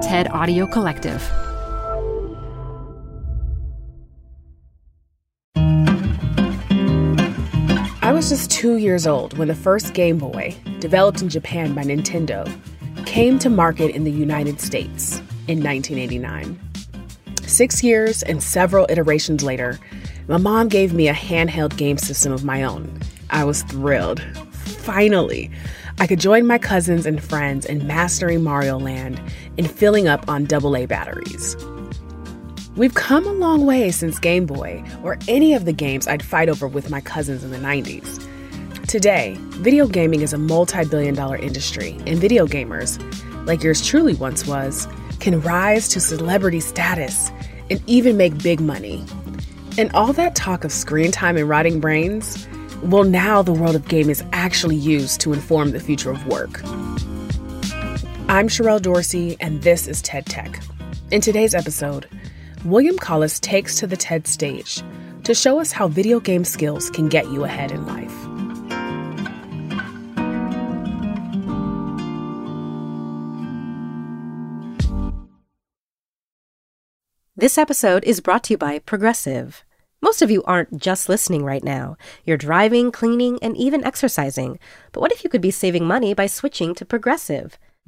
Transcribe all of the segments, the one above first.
TED Audio Collective. I was just two years old when the first Game Boy, developed in Japan by Nintendo, came to market in the United States in 1989. Six years and several iterations later, my mom gave me a handheld game system of my own. I was thrilled. Finally, I could join my cousins and friends in mastering Mario Land and filling up on AA batteries. We've come a long way since Game Boy or any of the games I'd fight over with my cousins in the 90s. Today, video gaming is a multi billion dollar industry, and video gamers, like yours truly once was, can rise to celebrity status and even make big money. And all that talk of screen time and rotting brains, well, now the world of gaming is actually used to inform the future of work. I'm Sherrell Dorsey, and this is TED Tech. In today's episode, William Collis takes to the TED stage to show us how video game skills can get you ahead in life. This episode is brought to you by Progressive. Most of you aren't just listening right now. You're driving, cleaning, and even exercising. But what if you could be saving money by switching to Progressive?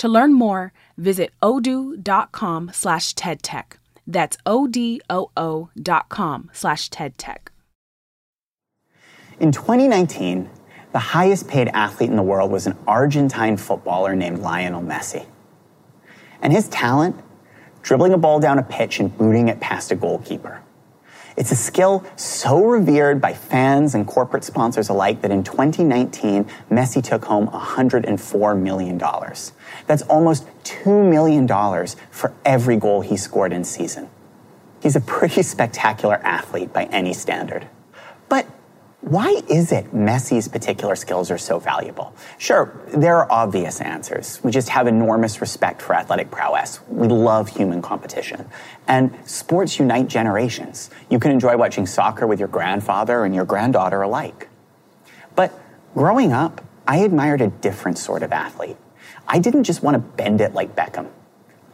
To learn more, visit odoo.com slash tedtech. That's O-D-O-O dot com slash tedtech. In 2019, the highest paid athlete in the world was an Argentine footballer named Lionel Messi. And his talent? Dribbling a ball down a pitch and booting it past a goalkeeper. It's a skill so revered by fans and corporate sponsors alike that in 2019, Messi took home $104 million. That's almost $2 million for every goal he scored in season. He's a pretty spectacular athlete by any standard. Why is it Messi's particular skills are so valuable? Sure, there are obvious answers. We just have enormous respect for athletic prowess. We love human competition. And sports unite generations. You can enjoy watching soccer with your grandfather and your granddaughter alike. But growing up, I admired a different sort of athlete. I didn't just want to bend it like Beckham.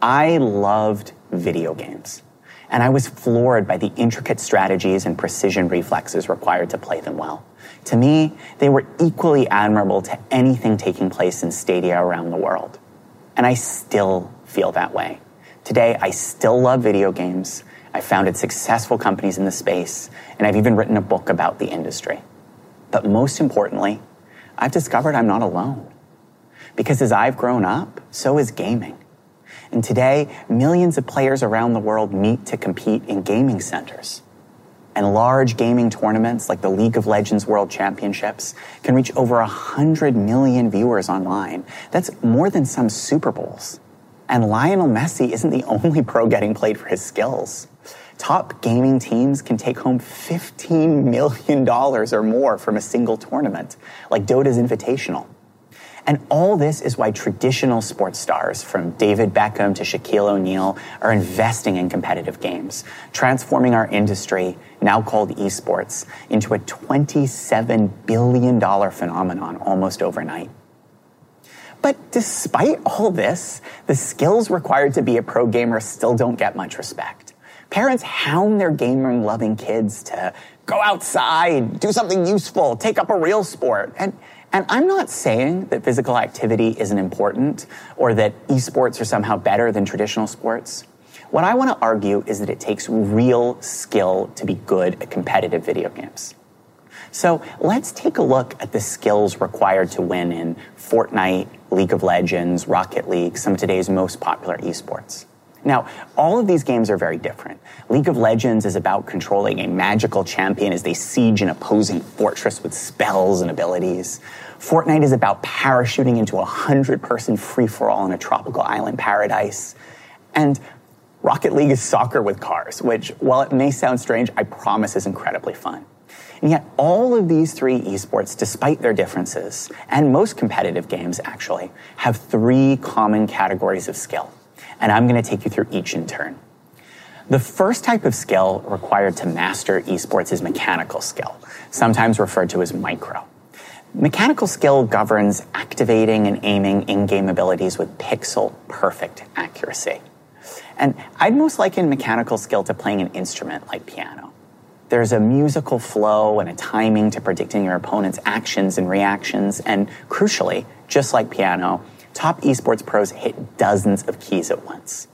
I loved video games and I was floored by the intricate strategies and precision reflexes required to play them well. To me, they were equally admirable to anything taking place in stadia around the world. And I still feel that way. Today, I still love video games. I founded successful companies in the space, and I've even written a book about the industry. But most importantly, I've discovered I'm not alone. Because as I've grown up, so is gaming. And today, millions of players around the world meet to compete in gaming centers. And large gaming tournaments like the League of Legends World Championships can reach over 100 million viewers online. That's more than some Super Bowls. And Lionel Messi isn't the only pro getting played for his skills. Top gaming teams can take home $15 million or more from a single tournament, like Dota's Invitational. And all this is why traditional sports stars, from David Beckham to Shaquille O'Neal, are investing in competitive games, transforming our industry, now called esports, into a $27 billion phenomenon almost overnight. But despite all this, the skills required to be a pro gamer still don't get much respect. Parents hound their gaming loving kids to go outside, do something useful, take up a real sport. And and I'm not saying that physical activity isn't important or that esports are somehow better than traditional sports. What I want to argue is that it takes real skill to be good at competitive video games. So let's take a look at the skills required to win in Fortnite, League of Legends, Rocket League, some of today's most popular esports. Now, all of these games are very different. League of Legends is about controlling a magical champion as they siege an opposing fortress with spells and abilities. Fortnite is about parachuting into a hundred person free for all in a tropical island paradise. And Rocket League is soccer with cars, which, while it may sound strange, I promise is incredibly fun. And yet, all of these three esports, despite their differences, and most competitive games actually, have three common categories of skill. And I'm going to take you through each in turn. The first type of skill required to master esports is mechanical skill, sometimes referred to as micro. Mechanical skill governs activating and aiming in game abilities with pixel perfect accuracy. And I'd most liken mechanical skill to playing an instrument like piano. There's a musical flow and a timing to predicting your opponent's actions and reactions, and crucially, just like piano, top esports pros hit dozens of keys at once.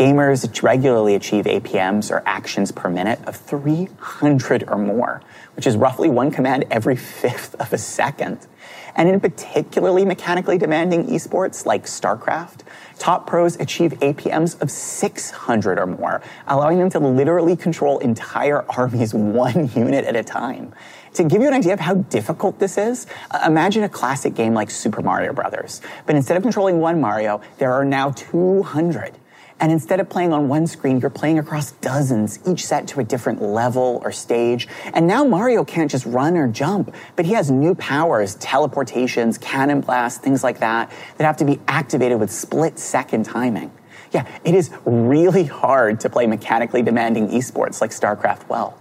Gamers regularly achieve APMs or actions per minute of 300 or more, which is roughly one command every fifth of a second. And in particularly mechanically demanding esports like StarCraft, top pros achieve APMs of 600 or more, allowing them to literally control entire armies one unit at a time. To give you an idea of how difficult this is, uh, imagine a classic game like Super Mario Brothers. But instead of controlling one Mario, there are now 200. And instead of playing on one screen, you're playing across dozens, each set to a different level or stage. And now Mario can't just run or jump, but he has new powers, teleportations, cannon blasts, things like that, that have to be activated with split second timing. Yeah, it is really hard to play mechanically demanding esports like StarCraft well.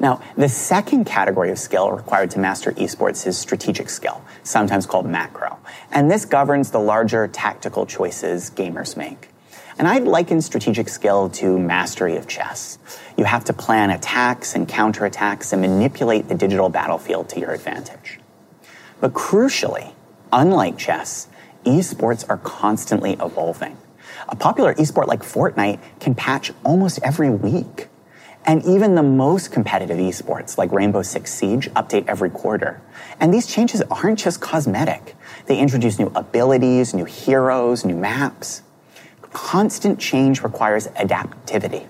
Now, the second category of skill required to master esports is strategic skill, sometimes called macro. And this governs the larger tactical choices gamers make. And I'd liken strategic skill to mastery of chess. You have to plan attacks and counterattacks and manipulate the digital battlefield to your advantage. But crucially, unlike chess, esports are constantly evolving. A popular esport like Fortnite can patch almost every week. And even the most competitive esports like Rainbow Six Siege update every quarter. And these changes aren't just cosmetic. They introduce new abilities, new heroes, new maps constant change requires adaptivity.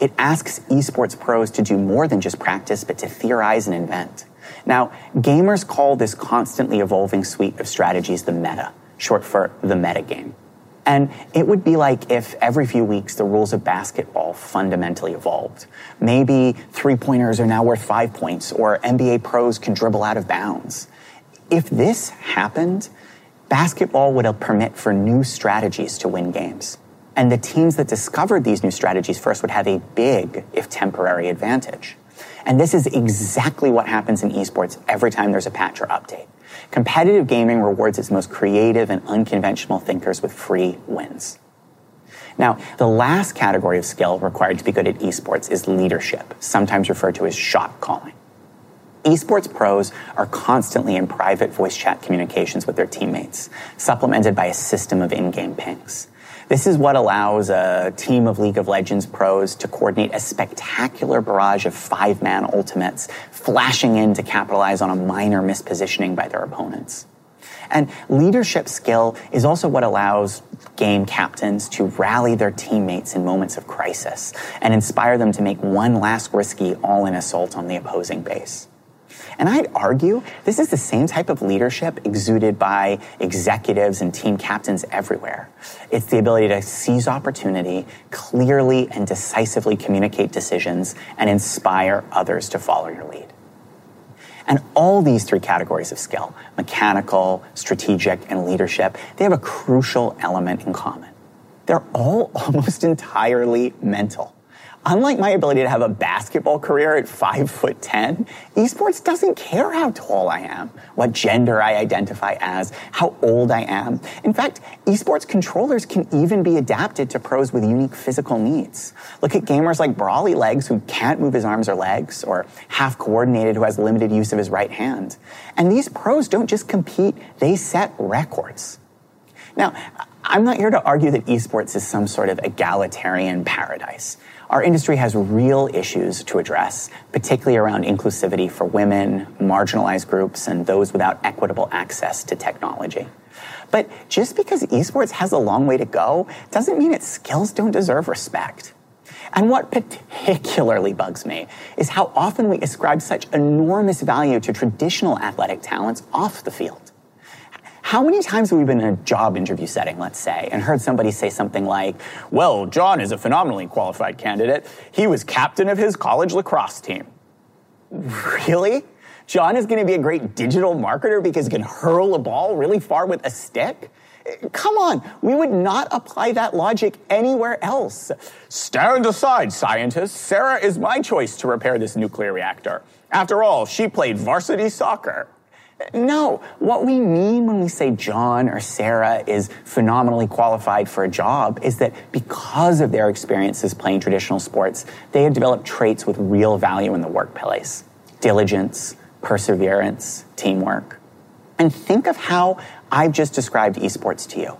It asks esports pros to do more than just practice, but to theorize and invent. Now, gamers call this constantly evolving suite of strategies the meta, short for the metagame. And it would be like if every few weeks the rules of basketball fundamentally evolved. Maybe three pointers are now worth five points, or NBA pros can dribble out of bounds. If this happened, basketball would permit for new strategies to win games. And the teams that discovered these new strategies first would have a big, if temporary, advantage. And this is exactly what happens in esports every time there's a patch or update. Competitive gaming rewards its most creative and unconventional thinkers with free wins. Now, the last category of skill required to be good at esports is leadership, sometimes referred to as shot calling. Esports pros are constantly in private voice chat communications with their teammates, supplemented by a system of in-game pings. This is what allows a team of League of Legends pros to coordinate a spectacular barrage of five man ultimates, flashing in to capitalize on a minor mispositioning by their opponents. And leadership skill is also what allows game captains to rally their teammates in moments of crisis and inspire them to make one last risky all in assault on the opposing base. And I'd argue this is the same type of leadership exuded by executives and team captains everywhere. It's the ability to seize opportunity, clearly and decisively communicate decisions, and inspire others to follow your lead. And all these three categories of skill, mechanical, strategic, and leadership, they have a crucial element in common. They're all almost entirely mental. Unlike my ability to have a basketball career at five foot ten, esports doesn't care how tall I am, what gender I identify as, how old I am. In fact, esports controllers can even be adapted to pros with unique physical needs. Look at gamers like BrolyLegs who can't move his arms or legs, or Half Coordinated who has limited use of his right hand. And these pros don't just compete, they set records. Now, I'm not here to argue that esports is some sort of egalitarian paradise. Our industry has real issues to address, particularly around inclusivity for women, marginalized groups, and those without equitable access to technology. But just because esports has a long way to go doesn't mean its skills don't deserve respect. And what particularly bugs me is how often we ascribe such enormous value to traditional athletic talents off the field. How many times have we been in a job interview setting, let's say, and heard somebody say something like, Well, John is a phenomenally qualified candidate. He was captain of his college lacrosse team. Really? John is going to be a great digital marketer because he can hurl a ball really far with a stick? Come on, we would not apply that logic anywhere else. Stand aside, scientists. Sarah is my choice to repair this nuclear reactor. After all, she played varsity soccer. No, what we mean when we say John or Sarah is phenomenally qualified for a job is that because of their experiences playing traditional sports, they have developed traits with real value in the workplace diligence, perseverance, teamwork. And think of how I've just described esports to you.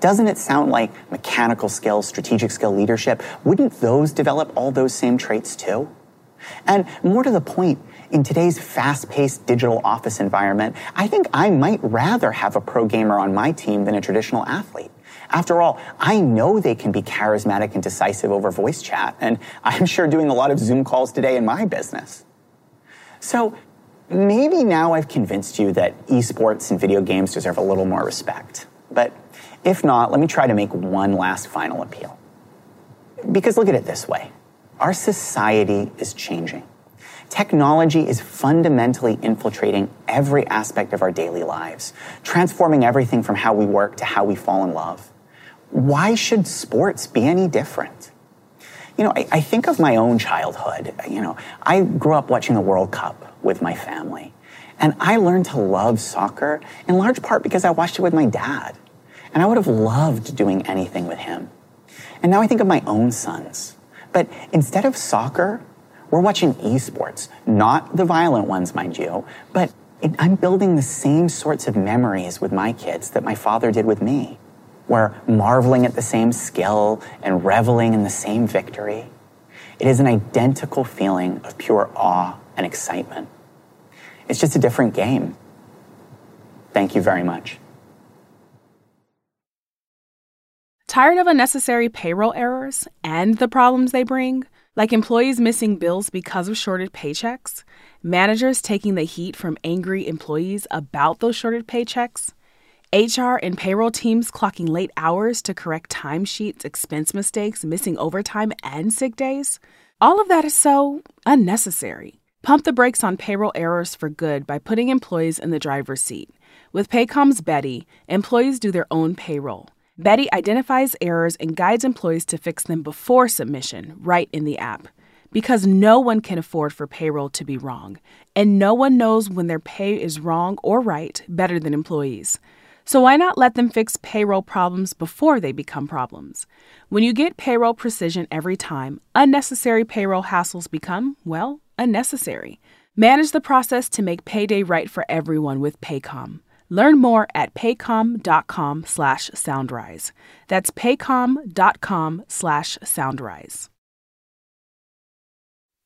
Doesn't it sound like mechanical skills, strategic skill, leadership? Wouldn't those develop all those same traits too? And more to the point, in today's fast paced digital office environment, I think I might rather have a pro gamer on my team than a traditional athlete. After all, I know they can be charismatic and decisive over voice chat, and I'm sure doing a lot of Zoom calls today in my business. So maybe now I've convinced you that esports and video games deserve a little more respect. But if not, let me try to make one last final appeal. Because look at it this way our society is changing. Technology is fundamentally infiltrating every aspect of our daily lives, transforming everything from how we work to how we fall in love. Why should sports be any different? You know, I, I think of my own childhood. You know, I grew up watching the World Cup with my family. And I learned to love soccer in large part because I watched it with my dad. And I would have loved doing anything with him. And now I think of my own sons. But instead of soccer, we're watching esports, not the violent ones, mind you, but it, I'm building the same sorts of memories with my kids that my father did with me. We're marveling at the same skill and reveling in the same victory. It is an identical feeling of pure awe and excitement. It's just a different game. Thank you very much. Tired of unnecessary payroll errors and the problems they bring? Like employees missing bills because of shorted paychecks? Managers taking the heat from angry employees about those shorted paychecks? HR and payroll teams clocking late hours to correct timesheets, expense mistakes, missing overtime, and sick days? All of that is so unnecessary. Pump the brakes on payroll errors for good by putting employees in the driver's seat. With Paycom's Beti, employees do their own payroll. Beti identifies errors and guides employees to fix them before submission, right in the app. Because no one can afford for payroll to be wrong, and no one knows when their pay is wrong or right better than employees. So why not let them fix payroll problems before they become problems? When you get payroll precision every time, unnecessary payroll hassles become, well, unnecessary. Manage the process to make payday right for everyone with Paycom. Learn more at paycom.com slash soundrise. That's paycom.com slash soundrise.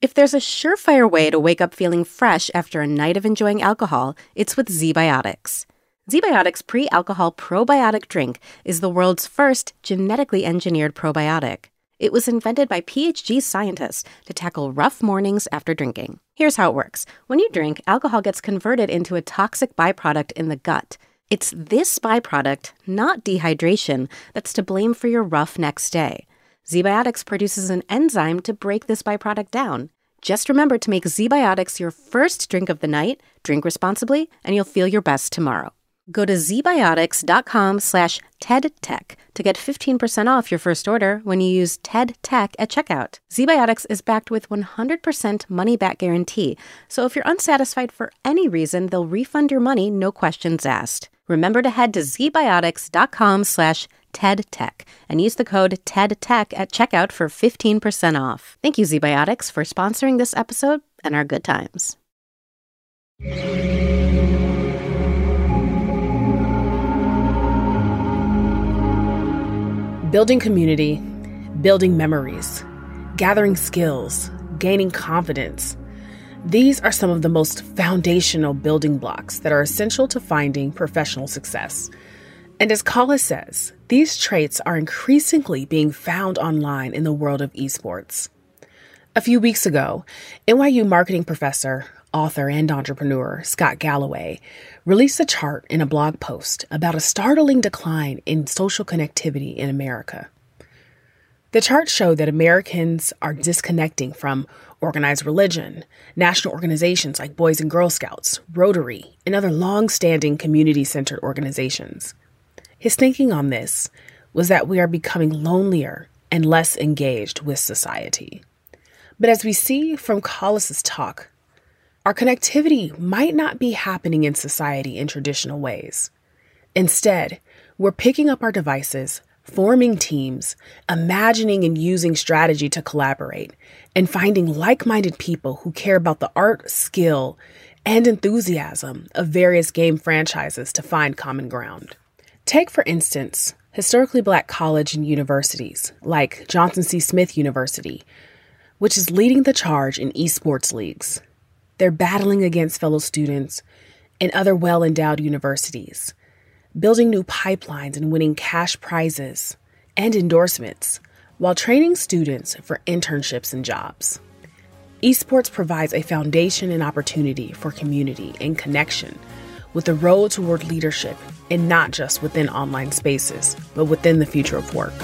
If there's a surefire way to wake up feeling fresh after a night of enjoying alcohol, it's with ZBiotics. ZBiotics pre alcohol probiotic drink is the world's first genetically engineered probiotic. It was invented by PhD scientists to tackle rough mornings after drinking. Here's how it works when you drink, alcohol gets converted into a toxic byproduct in the gut. It's this byproduct, not dehydration, that's to blame for your rough next day. ZBiotics produces an enzyme to break this byproduct down. Just remember to make ZBiotics your first drink of the night, drink responsibly, and you'll feel your best tomorrow. Go to zbiotics.com slash TEDTech to get 15% off your first order when you use TEDTech at checkout. ZBiotics is backed with 100% money back guarantee, so if you're unsatisfied for any reason, they'll refund your money, no questions asked. Remember to head to zbiotics.com slash TEDTech and use the code TEDTech at checkout for 15% off. Thank you, ZBiotics, for sponsoring this episode and our good times. Building community, building memories, gathering skills, gaining confidence. These are some of the most foundational building blocks that are essential to finding professional success. And as Collis says, these traits are increasingly being found online in the world of esports. A few weeks ago, NYU marketing professor, author, and entrepreneur Scott Galloway released a chart in a blog post about a startling decline in social connectivity in America. The chart showed that Americans are disconnecting from organized religion, national organizations like Boys and Girl Scouts, Rotary, and other long standing community centered organizations. His thinking on this was that we are becoming lonelier and less engaged with society. But as we see from Collis's talk, our connectivity might not be happening in society in traditional ways. Instead, we're picking up our devices, forming teams, imagining and using strategy to collaborate, and finding like minded people who care about the art, skill, and enthusiasm of various game franchises to find common ground. Take, for instance, historically black college and universities like Johnson C. Smith University, which is leading the charge in esports leagues. They're battling against fellow students in other well endowed universities, building new pipelines and winning cash prizes and endorsements while training students for internships and jobs. Esports provides a foundation and opportunity for community and connection with a road toward leadership and not just within online spaces, but within the future of work.